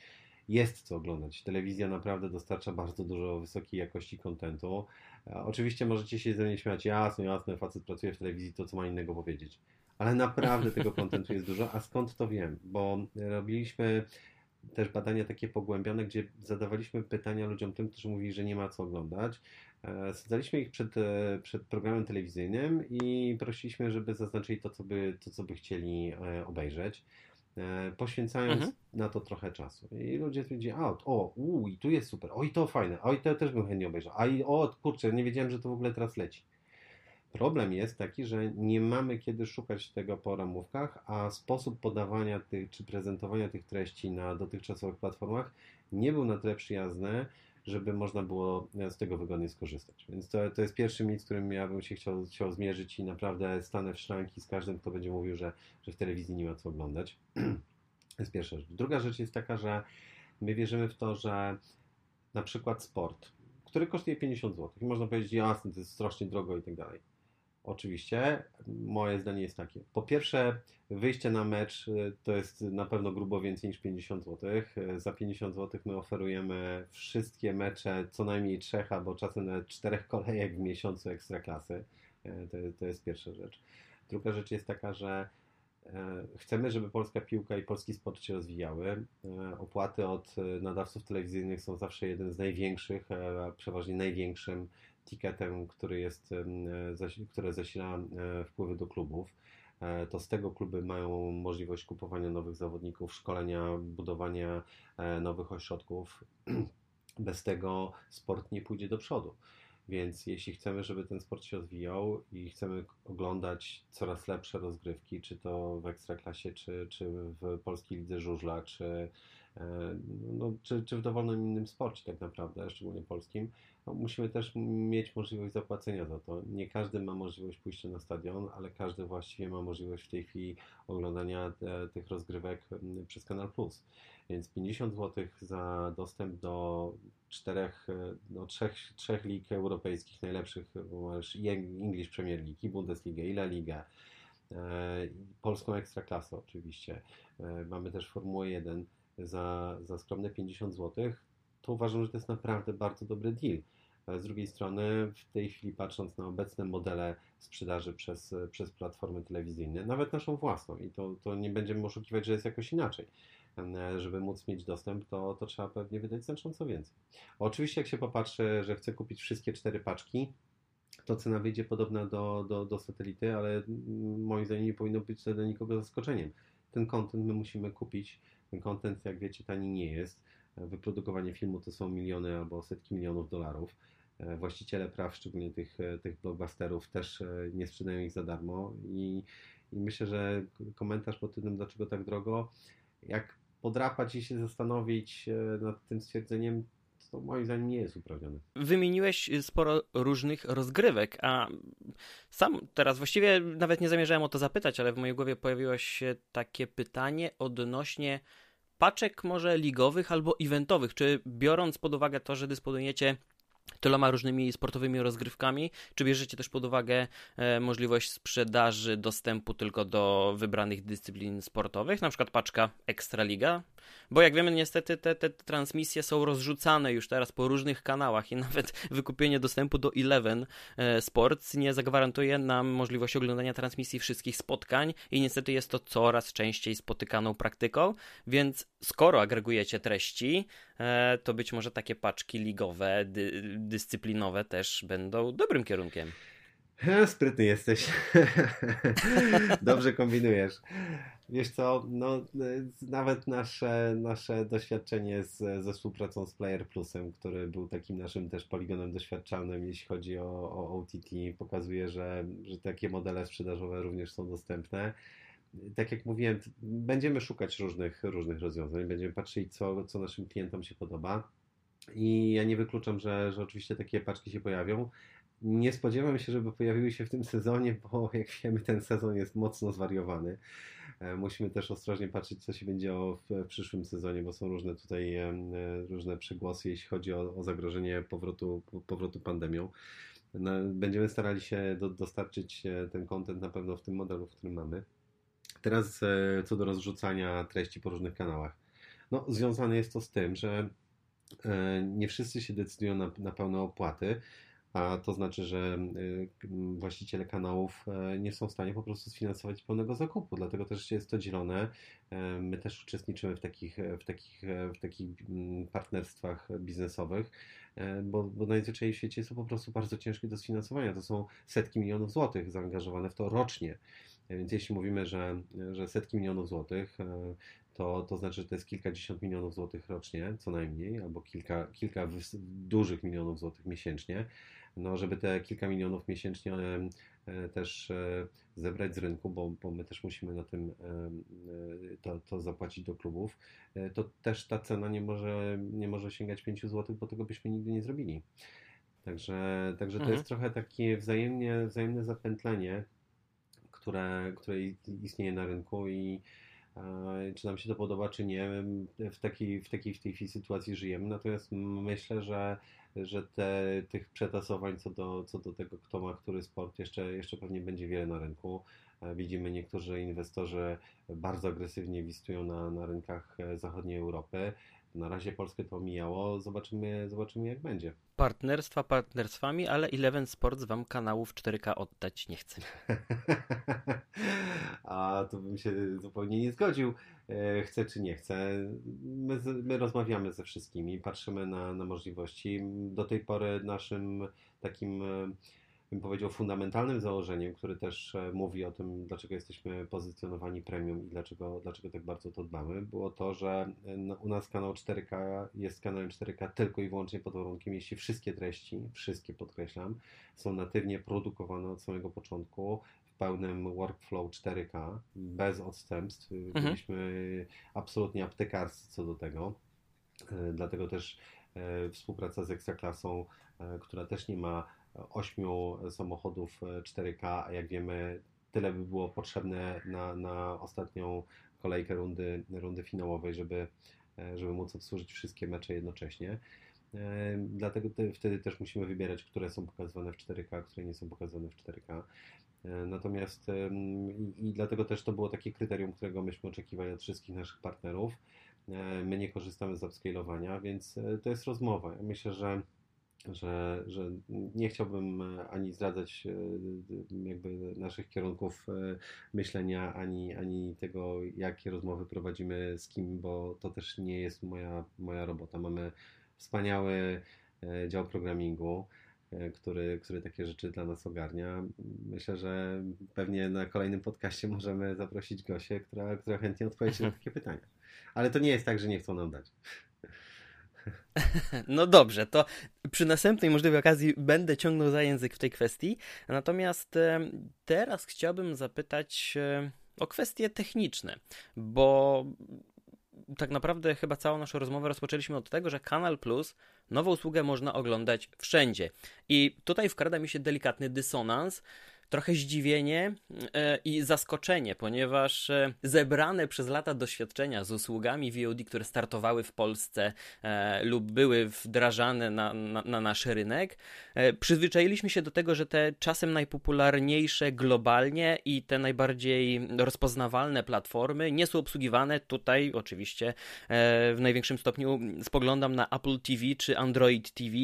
jest co oglądać. Telewizja naprawdę dostarcza bardzo dużo wysokiej jakości kontentu. E, oczywiście możecie się ze mnie śmiać, jasno, jasno, facet pracuje w telewizji, to co ma innego powiedzieć. Ale naprawdę tego kontentu jest dużo. A skąd to wiem? Bo robiliśmy też badania takie pogłębione, gdzie zadawaliśmy pytania ludziom tym, którzy mówili, że nie ma co oglądać. E, sadzaliśmy ich przed, e, przed programem telewizyjnym i prosiliśmy, żeby zaznaczyli to, co by, to, co by chcieli obejrzeć poświęcając mhm. na to trochę czasu. I ludzie stwierdzili, a o, u, i tu jest super, oj to fajne, oj to też bym chętnie obejrzał, a i o, kurczę, nie wiedziałem, że to w ogóle teraz leci. Problem jest taki, że nie mamy kiedy szukać tego po ramówkach, a sposób podawania tych, czy prezentowania tych treści na dotychczasowych platformach nie był na tyle przyjazny, żeby można było z tego wygodnie skorzystać. Więc to, to jest pierwszy mit, z którym ja bym się chciał, chciał zmierzyć i naprawdę stanę w szranki z każdym, kto będzie mówił, że, że w telewizji nie ma co oglądać. to jest pierwsza rzecz. Druga rzecz jest taka, że my wierzymy w to, że na przykład sport, który kosztuje 50 zł i można powiedzieć, jasne, to jest strasznie drogo i tak dalej Oczywiście, moje zdanie jest takie. Po pierwsze, wyjście na mecz y, to jest na pewno grubo więcej niż 50 zł. Y, za 50 zł my oferujemy wszystkie mecze, co najmniej trzech albo czasem nawet czterech kolejek w miesiącu ekstraklasy. Y, to, to jest pierwsza rzecz. Druga rzecz jest taka, że Chcemy, żeby polska piłka i polski sport się rozwijały. Opłaty od nadawców telewizyjnych są zawsze jeden z największych, przeważnie największym ticketem, który jest, które zasila e, wpływy do klubów. E, to z tego kluby mają możliwość kupowania nowych zawodników, szkolenia, budowania e, nowych ośrodków. Bez tego sport nie pójdzie do przodu. Więc jeśli chcemy, żeby ten sport się rozwijał i chcemy oglądać coraz lepsze rozgrywki, czy to w Ekstraklasie, czy, czy w Polskiej Lidze Żużla, czy, no, czy, czy w dowolnym innym sporcie tak naprawdę, szczególnie polskim, no, musimy też mieć możliwość zapłacenia za to. Nie każdy ma możliwość pójścia na stadion, ale każdy właściwie ma możliwość w tej chwili oglądania te, tych rozgrywek przez Kanal Plus. Więc 50 zł za dostęp do czterech, no, trzech, trzech lig europejskich najlepszych, masz English Premier League, i Bundesliga, i La Liga, e, polską ekstraklasę oczywiście. E, mamy też Formułę 1 za, za skromne 50 zł to uważam, że to jest naprawdę bardzo dobry deal. Z drugiej strony, w tej chwili patrząc na obecne modele sprzedaży przez, przez platformy telewizyjne, nawet naszą własną, i to, to nie będziemy oszukiwać, że jest jakoś inaczej. Żeby móc mieć dostęp, to, to trzeba pewnie wydać znacząco więcej. Oczywiście, jak się popatrzy, że chcę kupić wszystkie cztery paczki, to cena wyjdzie podobna do, do, do satelity, ale moim zdaniem nie powinno być to dla nikogo zaskoczeniem. Ten kontent my musimy kupić. Ten kontent, jak wiecie, tani nie jest. Wyprodukowanie filmu to są miliony albo setki milionów dolarów. E, właściciele praw, szczególnie tych, e, tych blockbusterów, też e, nie sprzedają ich za darmo. I, i myślę, że komentarz pod tym, dlaczego tak drogo, jak podrapać i się zastanowić nad tym stwierdzeniem, to moim zdaniem nie jest uprawniony. Wymieniłeś sporo różnych rozgrywek, a sam teraz właściwie nawet nie zamierzałem o to zapytać, ale w mojej głowie pojawiło się takie pytanie odnośnie paczek może ligowych albo eventowych, czy biorąc pod uwagę to, że dysponujecie tyloma różnymi sportowymi rozgrywkami, czy bierzecie też pod uwagę e, możliwość sprzedaży dostępu tylko do wybranych dyscyplin sportowych, na przykład paczka Ekstraliga, bo jak wiemy niestety te, te transmisje są rozrzucane już teraz po różnych kanałach i nawet wykupienie dostępu do Eleven e, Sports nie zagwarantuje nam możliwości oglądania transmisji wszystkich spotkań i niestety jest to coraz częściej spotykaną praktyką, więc skoro agregujecie treści, to być może takie paczki ligowe, dy, dyscyplinowe też będą dobrym kierunkiem. Sprytny jesteś. Dobrze kombinujesz. Wiesz co, no, nawet nasze, nasze doświadczenie z, ze współpracą z Player Plusem, który był takim naszym też poligonem doświadczalnym, jeśli chodzi o, o OTT, pokazuje, że, że takie modele sprzedażowe również są dostępne. Tak jak mówiłem, będziemy szukać różnych, różnych rozwiązań, będziemy patrzyli, co, co naszym klientom się podoba. I ja nie wykluczam, że, że oczywiście takie paczki się pojawią. Nie spodziewam się, żeby pojawiły się w tym sezonie, bo jak wiemy, ten sezon jest mocno zwariowany. E, musimy też ostrożnie patrzeć, co się będzie w przyszłym sezonie, bo są różne tutaj różne przegłosy, jeśli chodzi o, o zagrożenie powrotu, powrotu pandemią. No, będziemy starali się do, dostarczyć e, ten kontent na pewno w tym modelu, w którym mamy. Teraz co do rozrzucania treści po różnych kanałach. No, związane jest to z tym, że nie wszyscy się decydują na, na pełne opłaty, a to znaczy, że właściciele kanałów nie są w stanie po prostu sfinansować pełnego zakupu, dlatego też jest to dzielone. My też uczestniczymy w takich, w takich, w takich partnerstwach biznesowych, bo, bo najzwyczajniej w świecie są po prostu bardzo ciężkie do sfinansowania. To są setki milionów złotych zaangażowane w to rocznie. Więc jeśli mówimy, że, że setki milionów złotych, e, to, to znaczy, że to jest kilkadziesiąt milionów złotych rocznie, co najmniej, albo kilka, kilka dużych milionów złotych miesięcznie. No, żeby te kilka milionów miesięcznie e, też e, zebrać z rynku, bo, bo my też musimy na tym to, to zapłacić do klubów, to też ta cena nie może, nie może sięgać 5 zł, bo tego byśmy nigdy nie zrobili. Także, także to mhm. jest trochę takie wzajemnie, wzajemne zapętlenie które, które istnieje na rynku i e, czy nam się to podoba, czy nie, w takiej, w takiej w tej sytuacji żyjemy. Natomiast myślę, że, że te, tych przetasowań co do, co do tego, kto ma który sport, jeszcze, jeszcze pewnie będzie wiele na rynku. E, widzimy niektórzy inwestorzy bardzo agresywnie wistują na, na rynkach e, zachodniej Europy. Na razie Polskę to omijało, zobaczymy, zobaczymy jak będzie. Partnerstwa partnerstwami, ale Eleven Sports wam kanałów 4K oddać nie chce. A to bym się zupełnie nie zgodził. E, chce czy nie chce. My, my rozmawiamy ze wszystkimi, patrzymy na, na możliwości. Do tej pory naszym takim e, bym powiedział, fundamentalnym założeniem, który też e, mówi o tym, dlaczego jesteśmy pozycjonowani premium i dlaczego, dlaczego tak bardzo to dbamy, było to, że e, u nas kanał 4K jest kanałem 4K tylko i wyłącznie pod warunkiem, jeśli wszystkie treści, wszystkie podkreślam, są natywnie produkowane od samego początku w pełnym workflow 4K, bez odstępstw. Mhm. Byliśmy absolutnie aptekarscy co do tego. E, dlatego też współpraca z Ekstraklasą, która też nie ma ośmiu samochodów 4K, a jak wiemy, tyle by było potrzebne na, na ostatnią kolejkę rundy, rundy finałowej, żeby, żeby móc obsłużyć wszystkie mecze jednocześnie. E, dlatego te, wtedy też musimy wybierać, które są pokazywane w 4K, które nie są pokazywane w 4K. E, natomiast i, dlatego też to było takie kryterium, którego myśmy oczekiwali od wszystkich naszych partnerów. E, my nie korzystamy z upscalowania, więc to jest rozmowa. Ja myślę, że że, że nie chciałbym e, ani zdradzać e, jakby naszych kierunków e, myślenia, ani, ani tego, jakie rozmowy prowadzimy z kim, bo to też nie jest moja, moja robota. Mamy wspaniały dział programingu, który, który takie rzeczy dla nas ogarnia. Myślę, że pewnie na kolejnym podcaście możemy zaprosić Gosię, która, która chętnie odpowie na takie pytania. Ale to nie jest tak, że nie chcą nam dać. No dobrze, to przy następnej możliwej okazji będę ciągnął za język w tej kwestii. Natomiast teraz chciałbym zapytać o kwestie techniczne, bo tak naprawdę chyba całą naszą rozmowę rozpoczęliśmy od tego, że Kanal Plus, nową usługę można oglądać wszędzie. I tutaj wkrada mi się delikatny dysonans, trochę zdziwienie e, i zaskoczenie, ponieważ e, zebrane przez lata doświadczenia z usługami VOD, które startowały w Polsce e, lub były wdrażane na, na, na nasz rynek, przyzwyczailiśmy się do tego, że te czasem najpopularniejsze globalnie i te najbardziej rozpoznawalne platformy nie są obsługiwane. Tutaj oczywiście w największym stopniu spoglądam na Apple TV czy Android TV.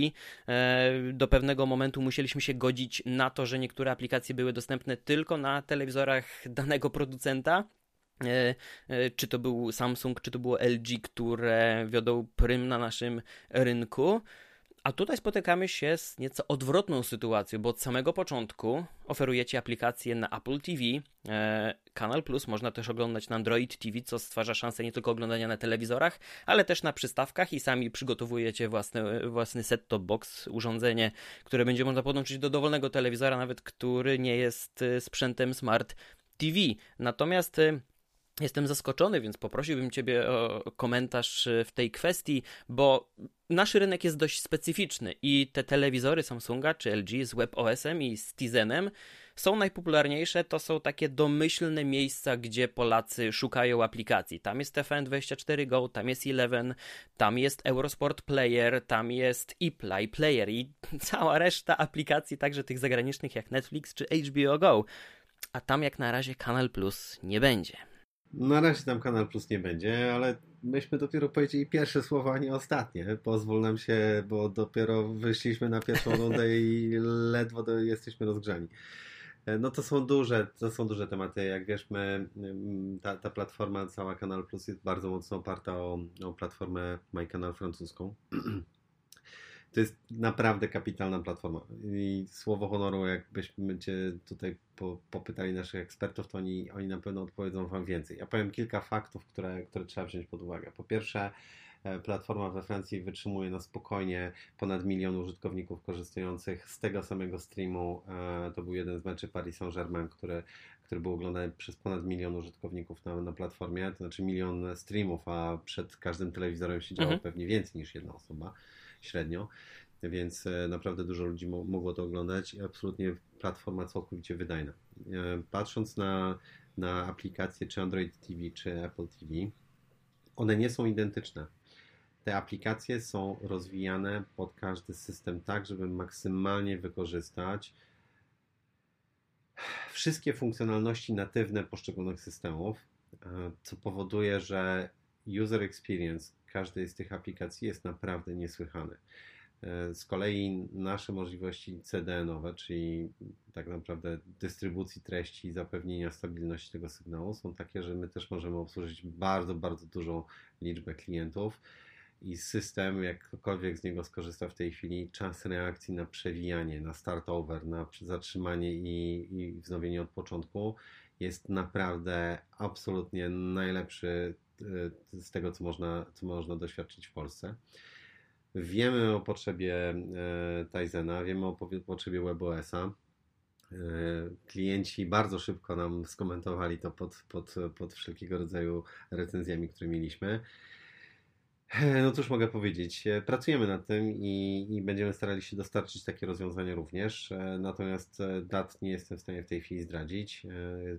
Do pewnego momentu musieliśmy się godzić na to, że niektóre aplikacje były dostępne tylko na telewizorach danego producenta. E, e, czy to był Samsung, czy to było LG, które wiodą prym na naszym rynku. A tutaj spotykamy się z nieco odwrotną sytuacją, bo od samego początku oferujecie aplikację na Apple TV, e, Kanal Plus można też oglądać na Android TV, co stwarza szansę nie tylko oglądania na telewizorach, ale też na przystawkach i sami przygotowujecie własny, własny set-top box, urządzenie, które będzie można podłączyć do dowolnego telewizora, nawet który nie jest e, sprzętem Smart TV. Natomiast e, Jestem zaskoczony, więc poprosiłbym Ciebie o komentarz w tej kwestii, bo nasz rynek jest dość specyficzny i te telewizory Samsunga czy LG z WebOS-em i z Tizenem są najpopularniejsze, to są takie domyślne miejsca, gdzie Polacy szukają aplikacji. Tam jest TVN24 Go, tam jest Eleven, tam jest Eurosport Player, tam jest ePlay Player i cała reszta aplikacji, także tych zagranicznych jak Netflix czy HBO Go. A tam jak na razie Kanal Plus nie będzie. Na razie tam Kanal Plus nie będzie, ale myśmy dopiero powiedzieli pierwsze słowa, a nie ostatnie. Pozwól nam się, bo dopiero wyszliśmy na pierwszą rundę i ledwo do, jesteśmy rozgrzani. E, no to są duże, to są duże tematy. Jak wiesz, my, mm, ta, ta platforma, cała Kanal Plus jest bardzo mocno oparta o, o platformę MyCanal francuską. To jest naprawdę kapitalna platforma. I słowo honoru, jakbyśmy Cię tutaj po, popytali naszych ekspertów, to oni, oni na pewno odpowiedzą Wam więcej. Ja powiem kilka faktów, które, które trzeba wziąć pod uwagę. Po pierwsze, e, platforma we Francji wytrzymuje na spokojnie ponad milion użytkowników korzystających z tego samego streamu. E, to był jeden z meczy Paris Saint-Germain, który, który był oglądany przez ponad milion użytkowników na, na platformie, to znaczy milion streamów, a przed każdym telewizorem siedziało mhm. pewnie więcej niż jedna osoba średnio, więc e, naprawdę dużo ludzi mogło to oglądać i absolutnie platforma całkowicie wydajna. E, patrząc na, na aplikacje czy Android TV, czy Apple TV, one nie są identyczne. Te aplikacje są rozwijane pod każdy system tak, żeby maksymalnie wykorzystać wszystkie funkcjonalności natywne poszczególnych systemów, e, co powoduje, że user experience każdej z tych aplikacji jest naprawdę niesłychany. E, z kolei nasze możliwości CDN-owe, czyli tak naprawdę dystrybucji treści i zapewnienia stabilności tego sygnału, są takie, że my też możemy obsłużyć bardzo, bardzo dużą liczbę klientów i system, jak z niego skorzysta w tej chwili, czas reakcji na przewijanie, na start over, na zatrzymanie i, i wznowienie od początku jest naprawdę absolutnie najlepszy z tego, co można, co można doświadczyć w Polsce. Wiemy o potrzebie e, Tizena, wiemy o potrzebie WebOS-a. E, klienci bardzo szybko nam skomentowali to pod, pod, pod wszelkiego rodzaju recenzjami, które mieliśmy. No cóż mogę powiedzieć. Pracujemy nad tym i, i, będziemy starali się dostarczyć takie rozwiązania również. Natomiast dat nie jestem w stanie w tej chwili zdradzić.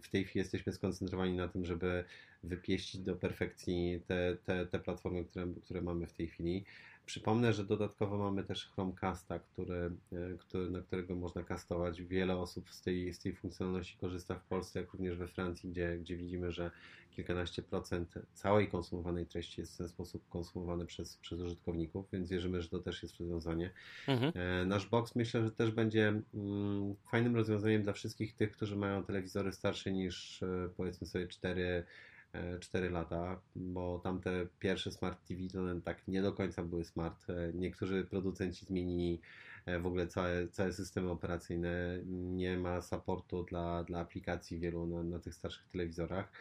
W tej chwili jesteśmy skoncentrowani na tym, żeby wypieścić do perfekcji te, te, te platformy, które, które mamy w tej chwili. Przypomnę, że dodatkowo mamy też Chromecasta, który, e, który, na którego można kastować. Wiele osób z tej, z tej funkcjonalności korzysta w Polsce, jak również we Francji, gdzie, gdzie widzimy, że kilkanaście procent całej konsumowanej treści jest w ten sposób konsumowane przez, przez użytkowników, więc wierzymy, że to też jest rozwiązanie. Mhm. E, nasz box myślę, że też będzie mm, fajnym rozwiązaniem dla wszystkich tych, którzy mają telewizory starsze niż e, powiedzmy sobie 4 4 e, lata, bo tamte pierwsze Smart TV to tak nie do końca były smart. E, niektórzy producenci zmienili e, w ogóle całe, całe systemy operacyjne. Nie ma supportu dla, dla aplikacji wielu na, na tych starszych telewizorach,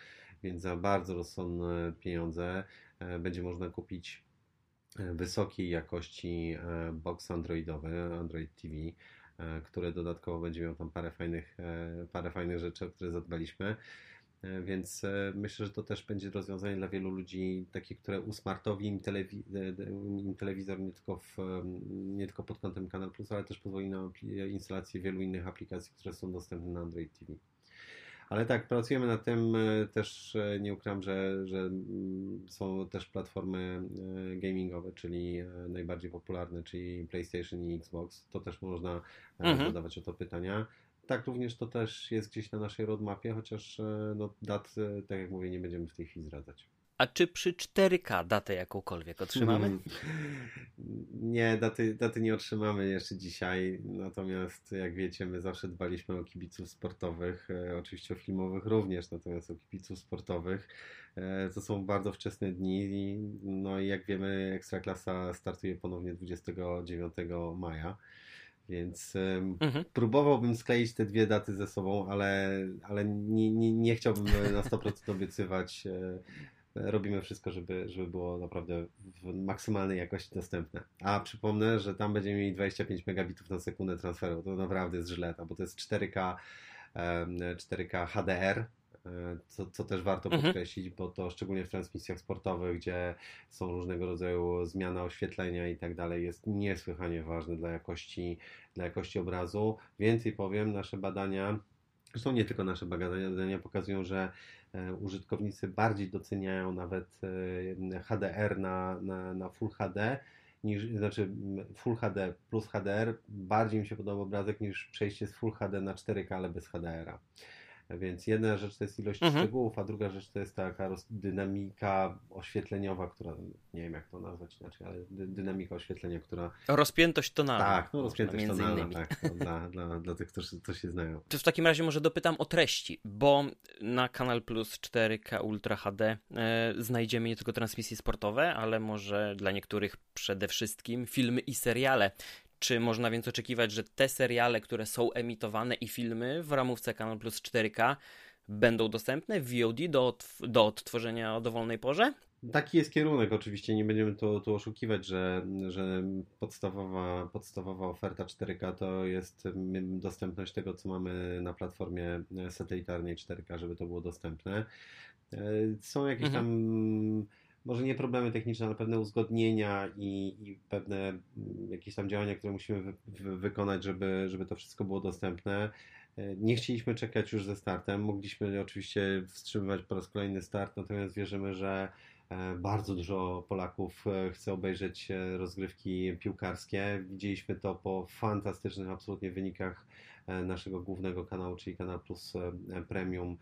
więc za bardzo rozsądne pieniądze będzie można kupić wysokiej jakości box androidowy, Android TV, które dodatkowo będzie miał tam parę fajnych, parę fajnych rzeczy, o które zadbaliśmy. E, więc e, myślę, że to też będzie rozwiązanie dla wielu ludzi, takie, które usmartowi im, telewi im telewizor nie tylko, w, nie tylko pod kątem Kanal Plus, ale też pozwoli na instalację wielu innych aplikacji, które są dostępne na Android TV. Ale tak, pracujemy nad tym. E, też nie ukrywam, że, że mm, są też platformy gamingowe, czyli najbardziej popularne, czyli PlayStation i Xbox. To też można mhm. zadawać o to pytania. Tak, również to też jest gdzieś na naszej roadmapie, chociaż e, no, dat, e, tak jak mówię, nie będziemy w tej chwili zdradzać. A czy przy 4K datę jakąkolwiek otrzymamy? Hmm. Nie, daty, daty nie otrzymamy jeszcze dzisiaj. Natomiast jak wiecie, my zawsze dbaliśmy o kibiców sportowych, e, oczywiście o filmowych również, natomiast o kibiców sportowych. to są bardzo wczesne dni. No i jak wiemy, Ekstraklasa startuje ponownie 29 maja. Więc mhm. próbowałbym skleić te dwie daty ze sobą, ale, ale nie, nie, nie chciałbym na 100% obiecywać. E, robimy wszystko, żeby, żeby było naprawdę w maksymalnej jakości dostępne. A przypomnę, że tam będziemy mieli 25 megabitów na sekundę transferu. To naprawdę jest żleta, bo to jest 4K, 4K HDR, co, co też warto mhm. podkreślić, bo to szczególnie w transmisjach sportowych, gdzie są różnego rodzaju zmiana oświetlenia i tak dalej, jest niesłychanie ważne dla jakości, dla jakości obrazu. Więcej powiem, nasze badania Zresztą nie tylko nasze badania pokazują, że e, użytkownicy bardziej doceniają nawet e, HDR na, na, na Full HD, niż, znaczy Full HD plus HDR, bardziej mi się podoba obrazek niż przejście z Full HD na 4K, ale bez HDR-a. Więc jedna rzecz to jest ilość mhm. szczegółów, a druga rzecz to jest taka dynamika oświetleniowa, która, nie wiem jak to nazwać inaczej, ale dynamika oświetlenia, która... Rozpiętość tonalna. Tak, no rozpiętość tonalna, tak, no, dla, dla, dla tych, którzy to się znają. To w takim razie może dopytam o treści, bo na Kanal Plus 4K Ultra HD e, znajdziemy nie tylko transmisje sportowe, ale może dla niektórych przede wszystkim filmy i seriale. Czy można więc oczekiwać, że te seriale, które są emitowane i filmy w ramówce Kanal Plus 4K będą dostępne w VOD do, do odtworzenia o dowolnej porze? Taki jest kierunek, oczywiście nie będziemy tu, tu oszukiwać, że, że podstawowa, podstawowa oferta 4K to jest dostępność tego, co mamy na platformie satelitarnej 4K, żeby to było dostępne. E, są jakieś mhm. tam może nie problemy techniczne, ale pewne uzgodnienia i, i pewne mm, jakieś tam działania, które musimy wy, wy, wykonać, żeby, żeby to wszystko było dostępne. E, nie chcieliśmy czekać już ze startem. Mogliśmy oczywiście wstrzymywać po raz kolejny start, natomiast wierzymy, że e, bardzo dużo Polaków e, chce obejrzeć rozgrywki piłkarskie. Widzieliśmy to po fantastycznych absolutnie wynikach naszego głównego kanału, czyli Kanal Plus Premium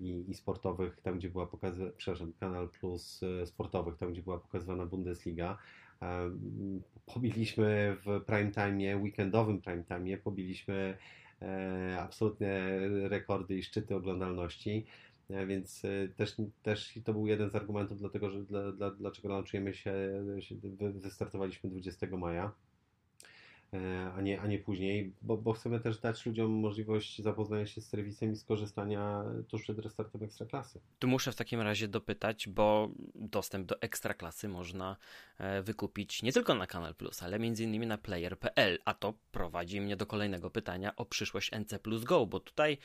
i, i sportowych, tam gdzie była pokazywana, przepraszam, Kanal Plus sportowych, tam gdzie była pokazywana Bundesliga. Pobiliśmy w prime time, weekendowym prime time, pobiliśmy absolutnie rekordy i szczyty oglądalności. Więc też, też to był jeden z argumentów, dlatego, że, dla, dla, dlaczego nauczymy się, wystartowaliśmy 20 maja. E, a nie, a nie później, bo, bo chcemy też dać ludziom możliwość zapoznania się z serwisem i skorzystania tuż przed restartem Ekstraklasy. Tu muszę w takim razie dopytać, bo dostęp do Ekstraklasy można e, wykupić nie tylko na Kanal Plus, ale między innymi na player.pl, a to prowadzi mnie do kolejnego pytania o przyszłość NC Plus Go, bo tutaj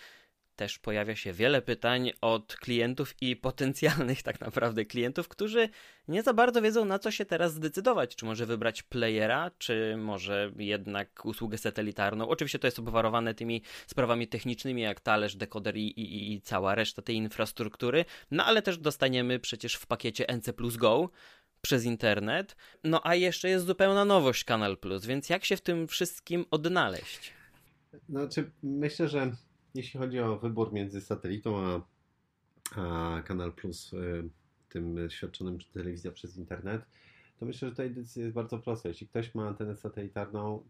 też pojawia się wiele pytań od klientów i potencjalnych tak naprawdę klientów, którzy nie za bardzo wiedzą na co się teraz zdecydować. Czy może wybrać playera, czy może jednak usługę satelitarną. Oczywiście to jest obwarowane tymi sprawami technicznymi jak talerz, dekoder i, i, i cała reszta tej infrastruktury, no ale też dostaniemy przecież w pakiecie NC Plus Go przez internet. No a jeszcze jest zupełna nowość Kanal Plus, więc jak się w tym wszystkim odnaleźć? Znaczy, myślę, że jeśli chodzi o wybór między satelitą a, a Kanal Plus, y, tym świadczonym telewizja przez internet, to myślę, że tutaj decyzja jest bardzo prosta. Jeśli ktoś ma antenę satelitarną,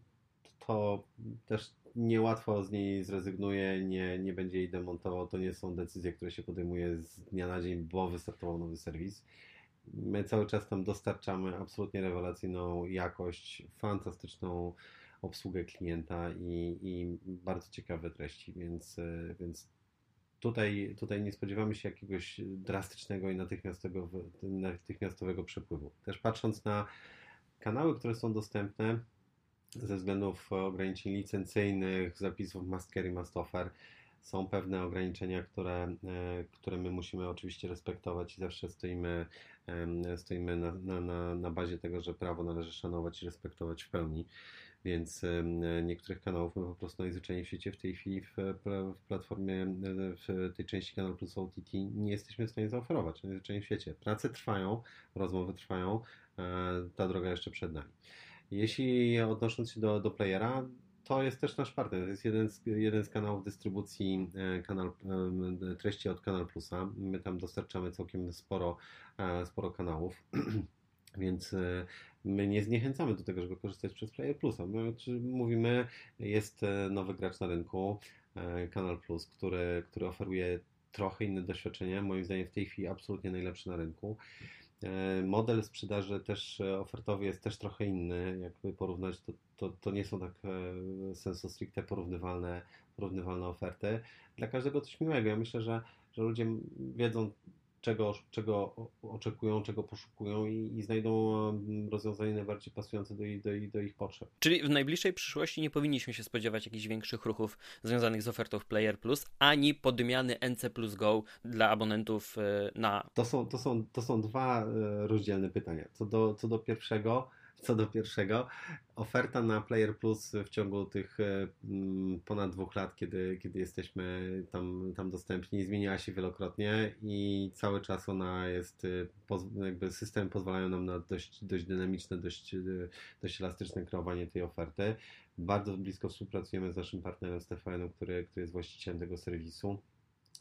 to też niełatwo z niej zrezygnuje, nie, nie będzie jej demontował. To nie są decyzje, które się podejmuje z dnia na dzień, bo wystartował nowy serwis. My cały czas tam dostarczamy absolutnie rewelacyjną jakość, fantastyczną obsługę klienta i, i bardzo ciekawe treści, więc, e, więc tutaj, tutaj nie spodziewamy się jakiegoś drastycznego i natychmiastowego, natychmiastowego przepływu. Też patrząc na kanały, które są dostępne ze względów ograniczeń licencyjnych, zapisów must carry, must offer, są pewne ograniczenia, które, e, które my musimy oczywiście respektować i zawsze stoimy, stoimy na, na, na bazie tego, że prawo należy szanować i respektować w pełni więc niektórych kanałów my po prostu najzwyczajniej w świecie w tej chwili w, w platformie, w tej części Kanal Plus OTT nie jesteśmy w stanie zaoferować, najzwyczajniej w świecie. Prace trwają, rozmowy trwają, e, ta droga jeszcze przed nami. Jeśli odnosząc się do, do playera, to jest też nasz partner. To jest jeden z, jeden z kanałów dystrybucji e, kanał, treści od Kanal Plusa. My tam dostarczamy całkiem sporo, e, sporo kanałów. Więc my nie zniechęcamy do tego, żeby korzystać przez Player Plusa. My mówimy, jest e, nowy gracz na rynku, e, Kanal Plus, który, który oferuje trochę inne doświadczenia, moim zdaniem w tej chwili absolutnie najlepszy na rynku. E, model sprzedaży też ofertowy jest też trochę inny. Jakby porównać, to, to, to nie są tak sensu stricte porównywalne, porównywalne oferty. Dla każdego coś miłego. Ja myślę, że, że ludzie wiedzą czego, czego oczekują, czego poszukują i, i znajdą rozwiązanie najbardziej pasujące do, do, do, ich potrzeb. Czyli w najbliższej przyszłości nie powinniśmy się spodziewać jakichś większych ruchów związanych z ofertą Player Plus, ani podmiany NC Plus Go dla abonentów e, na... To są, to są, to są dwa e, rozdzielne pytania. Co do, co do pierwszego, co do pierwszego, oferta na Player Plus w ciągu tych e, ponad dwóch lat, kiedy, kiedy jesteśmy tam, tam dostępni, zmieniała się wielokrotnie i cały czas ona jest, e, jakby systemy pozwalają nam na dość, dość dynamiczne, dość, e, dość elastyczne kreowanie tej oferty. Bardzo blisko współpracujemy z naszym partnerem Stefanem, który, który jest właścicielem tego serwisu.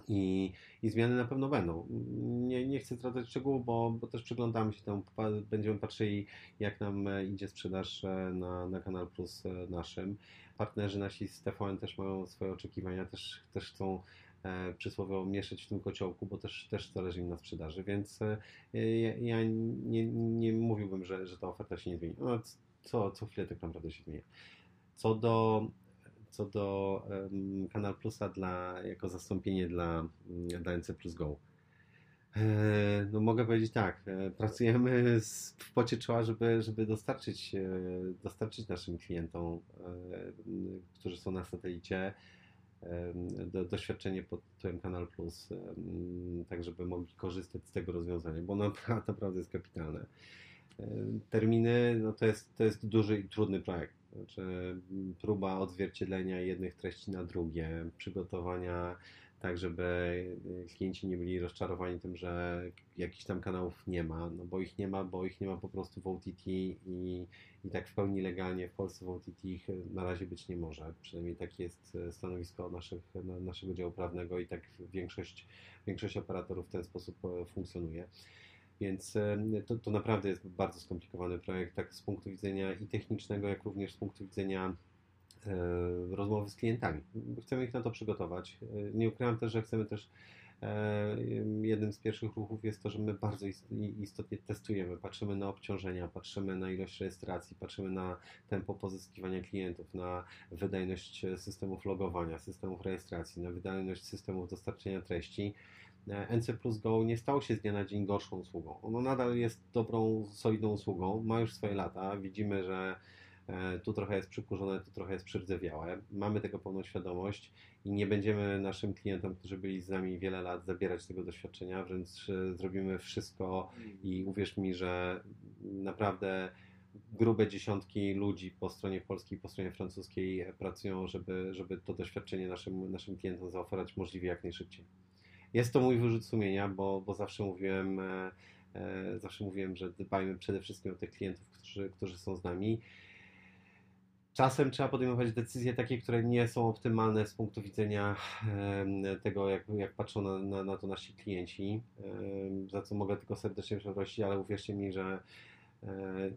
I, I zmiany na pewno będą. Nie, nie chcę zdradzać szczegółów, bo, bo też przyglądamy się temu, będziemy patrzyli, jak nam idzie sprzedaż na, na Kanal Plus naszym. Partnerzy nasi z TVN też mają swoje oczekiwania, też, też chcą E, przysłowiowo mieszać w tym kociołku, bo też, też zależy im na sprzedaży, więc e, ja, ja nie, nie mówiłbym, że, że ta oferta się nie zmieni. No, co, co chwilę tak naprawdę się zmienia. Co do, co do Kanal Plusa dla, jako zastąpienie dla, dla NC Plus Go. E, no mogę powiedzieć tak, pracujemy w pocie czoła, żeby, żeby dostarczyć, dostarczyć naszym klientom, którzy są na satelicie, do, doświadczenie pod tytułem Kanal Plus, tak żeby mogli korzystać z tego rozwiązania, bo ono naprawdę jest kapitalne. Terminy, no to jest, to jest duży i trudny projekt. Znaczy, próba odzwierciedlenia jednych treści na drugie, przygotowania tak, żeby klienci nie byli rozczarowani tym, że jakichś tam kanałów nie ma, no bo ich nie ma, bo ich nie ma po prostu w OTT i, i tak w pełni legalnie w Polsce w OTT ich na razie być nie może. Przynajmniej takie jest stanowisko naszych, naszego działu prawnego i tak większość, większość operatorów w ten sposób e, funkcjonuje. Więc to, to naprawdę jest bardzo skomplikowany projekt, tak z punktu widzenia i technicznego, jak również z punktu widzenia E, rozmowy z klientami. Chcemy ich na to przygotować. E, nie ukrywam też, że chcemy też e, jednym z pierwszych ruchów jest to, że my bardzo istotnie testujemy, patrzymy na obciążenia, patrzymy na ilość rejestracji, patrzymy na tempo pozyskiwania klientów, na wydajność systemów logowania, systemów rejestracji, na wydajność systemów dostarczenia treści. NC Plus Go nie stało się z dnia na dzień gorszą usługą. Ono nadal jest dobrą, solidną usługą, ma już swoje lata. Widzimy, że E, tu trochę jest przykurzone, tu trochę jest przydzewiałe. Mamy tego pełną świadomość i nie będziemy naszym klientom, którzy byli z nami wiele lat, zabierać tego doświadczenia, wręcz e, zrobimy wszystko i uwierz mi, że naprawdę grube dziesiątki ludzi po stronie polskiej, po stronie francuskiej pracują, żeby, żeby to doświadczenie naszym, naszym klientom zaoferować możliwie jak najszybciej. Jest to mój wyrzut sumienia, bo, bo zawsze mówiłem, e, zawsze mówiłem, że dbajmy przede wszystkim o tych klientów, którzy, którzy są z nami. Czasem trzeba podejmować decyzje takie, które nie są optymalne z punktu widzenia tego, jak, jak patrzą na, na, na to nasi klienci, za co mogę tylko serdecznie przeprosić, ale uwierzcie mi, że e,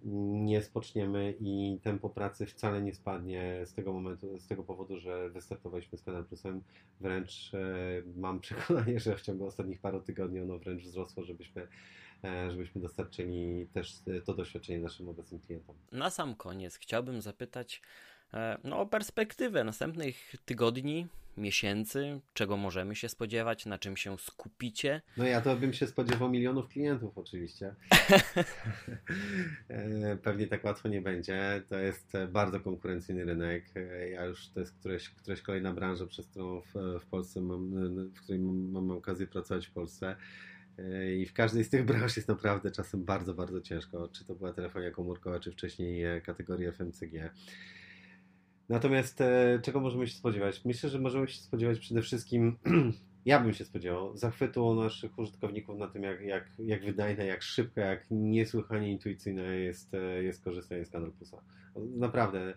nie spoczniemy i tempo pracy wcale nie spadnie z tego momentu, z tego powodu, że wystartowaliśmy z Kanal Plusem. Wręcz e, mam przekonanie, że w ciągu ostatnich paru tygodni ono wręcz wzrosło, żebyśmy E, żebyśmy dostarczyli też to doświadczenie naszym obecnym klientom. Na sam koniec chciałbym zapytać e, no, o perspektywę następnych tygodni, miesięcy, czego możemy się spodziewać, na czym się skupicie? No ja to bym się spodziewał milionów klientów oczywiście. E, pewnie tak łatwo nie będzie. To jest bardzo konkurencyjny rynek. Ja już to jest któreś, któreś kolejna branża, przez którą w, w Polsce mam, w której mam, okazję pracować w Polsce. I w każdej z tych branż jest naprawdę czasem bardzo, bardzo ciężko. Czy to była telefonia komórkowa, czy wcześniej e, kategoria FMCG. Natomiast e, czego możemy się spodziewać? Myślę, że możemy się spodziewać przede wszystkim, ja bym się spodziewał, zachwytu naszych użytkowników na tym, jak, jak, jak wydajne, jak szybko, jak niesłychanie intuicyjne jest, e, jest korzystanie z Kanal Plusa. Naprawdę,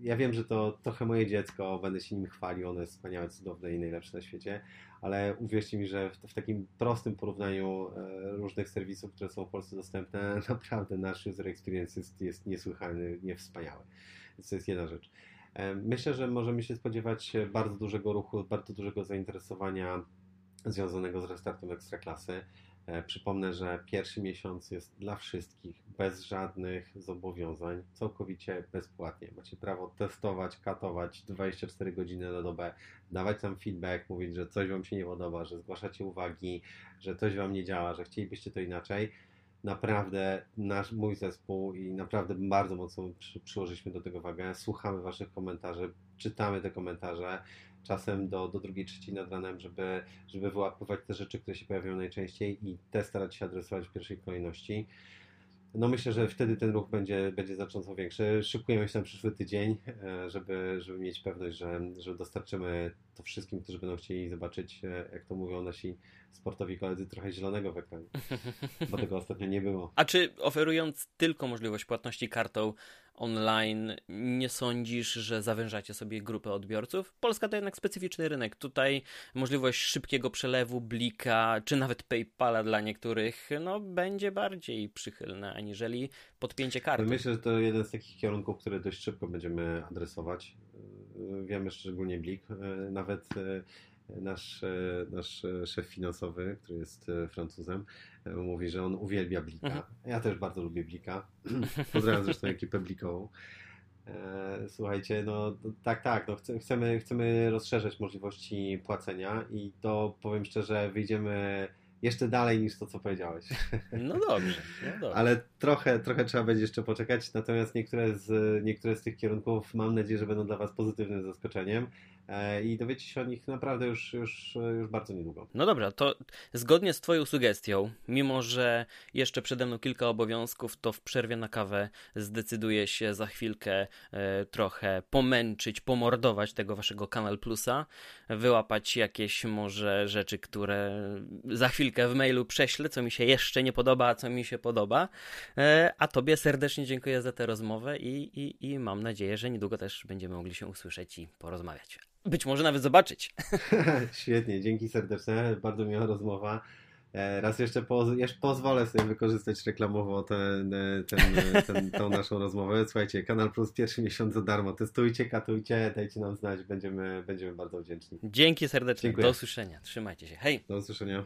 ja wiem, że to trochę moje dziecko, będę się nim chwalił, ono jest wspaniałe, cudowne i najlepsze na świecie, ale uwierzcie mi, że w, w, takim prostym porównaniu e, różnych serwisów, które są w Polsce dostępne, naprawdę nasz user experience jest, jest niesłychany, niewspaniały. Więc to jest jedna rzecz. E, myślę, że możemy się spodziewać bardzo dużego ruchu, bardzo dużego zainteresowania związanego z restartem ekstraklasy. E, przypomnę, że pierwszy miesiąc jest dla wszystkich, bez żadnych zobowiązań, całkowicie bezpłatnie. Macie prawo testować, katować 24 godziny na dobę, dawać tam feedback, mówić, że coś Wam się nie podoba, że zgłaszacie uwagi, że coś Wam nie działa, że chcielibyście to inaczej. Naprawdę nasz, mój zespół i naprawdę bardzo mocno przy, przyłożyliśmy do tego wagę. Słuchamy Waszych komentarzy, czytamy te komentarze czasem do, do drugiej, trzeciej nad ranem, żeby, żeby wyłapywać te rzeczy, które się pojawiają najczęściej i te starać się adresować w pierwszej kolejności. No myślę, że wtedy ten ruch będzie, będzie znacząco większy. Szykujemy się na przyszły tydzień, e, żeby, żeby mieć pewność, że, że dostarczymy to wszystkim, którzy będą chcieli zobaczyć, e, jak to mówią nasi sportowi koledzy, trochę zielonego w ekranie, bo tego ostatnio nie było. A czy oferując tylko możliwość płatności kartą, online, nie sądzisz, że zawężacie sobie grupę odbiorców? Polska to jednak specyficzny rynek. Tutaj możliwość szybkiego przelewu, blika, czy nawet PayPala dla niektórych, no będzie bardziej przychylna, aniżeli podpięcie karty. Myślę, że to jeden z takich kierunków, które dość szybko będziemy adresować. Wiemy szczególnie blik. Nawet nasz, nasz szef finansowy, który jest Francuzem, mówi, że on uwielbia Blika. Mhm. Ja też bardzo lubię Blika. Pozdrawiam zresztą ekipę Blikową. E, słuchajcie, no tak, tak, no chcemy, chcemy rozszerzyć możliwości płacenia i to powiem szczerze, wyjdziemy jeszcze dalej niż to, co powiedziałeś. No dobrze, no dobrze. Ale trochę, trochę trzeba będzie jeszcze poczekać, natomiast niektóre z, niektóre z tych kierunków mam nadzieję, że będą dla Was pozytywnym zaskoczeniem. E, i dowiecie się o nich naprawdę już, już, już bardzo niedługo. No dobra, to zgodnie z Twoją sugestią, mimo że jeszcze przede mną kilka obowiązków, to w przerwie na kawę zdecyduję się za chwilkę e, trochę pomęczyć, pomordować tego Waszego Kanal Plusa, wyłapać jakieś może rzeczy, które za chwilkę w mailu prześlę, co mi się jeszcze nie podoba, a co mi się podoba. E, a Tobie serdecznie dziękuję za tę rozmowę i, i, i mam nadzieję, że niedługo też będziemy mogli się usłyszeć i porozmawiać. Być może nawet zobaczyć. Świetnie, dzięki serdeczne. Bardzo miła rozmowa. E, raz jeszcze, po, jeszcze pozwolę sobie wykorzystać reklamowo ten, ten, ten, tą naszą rozmowę. Słuchajcie, Kanal Plus pierwszy miesiąc za darmo. Testujcie, katujcie, dajcie nam znać. Będziemy, będziemy bardzo wdzięczni. Dzięki serdecznie. Dziękuję. Do usłyszenia. Trzymajcie się. Hej. Do usłyszenia.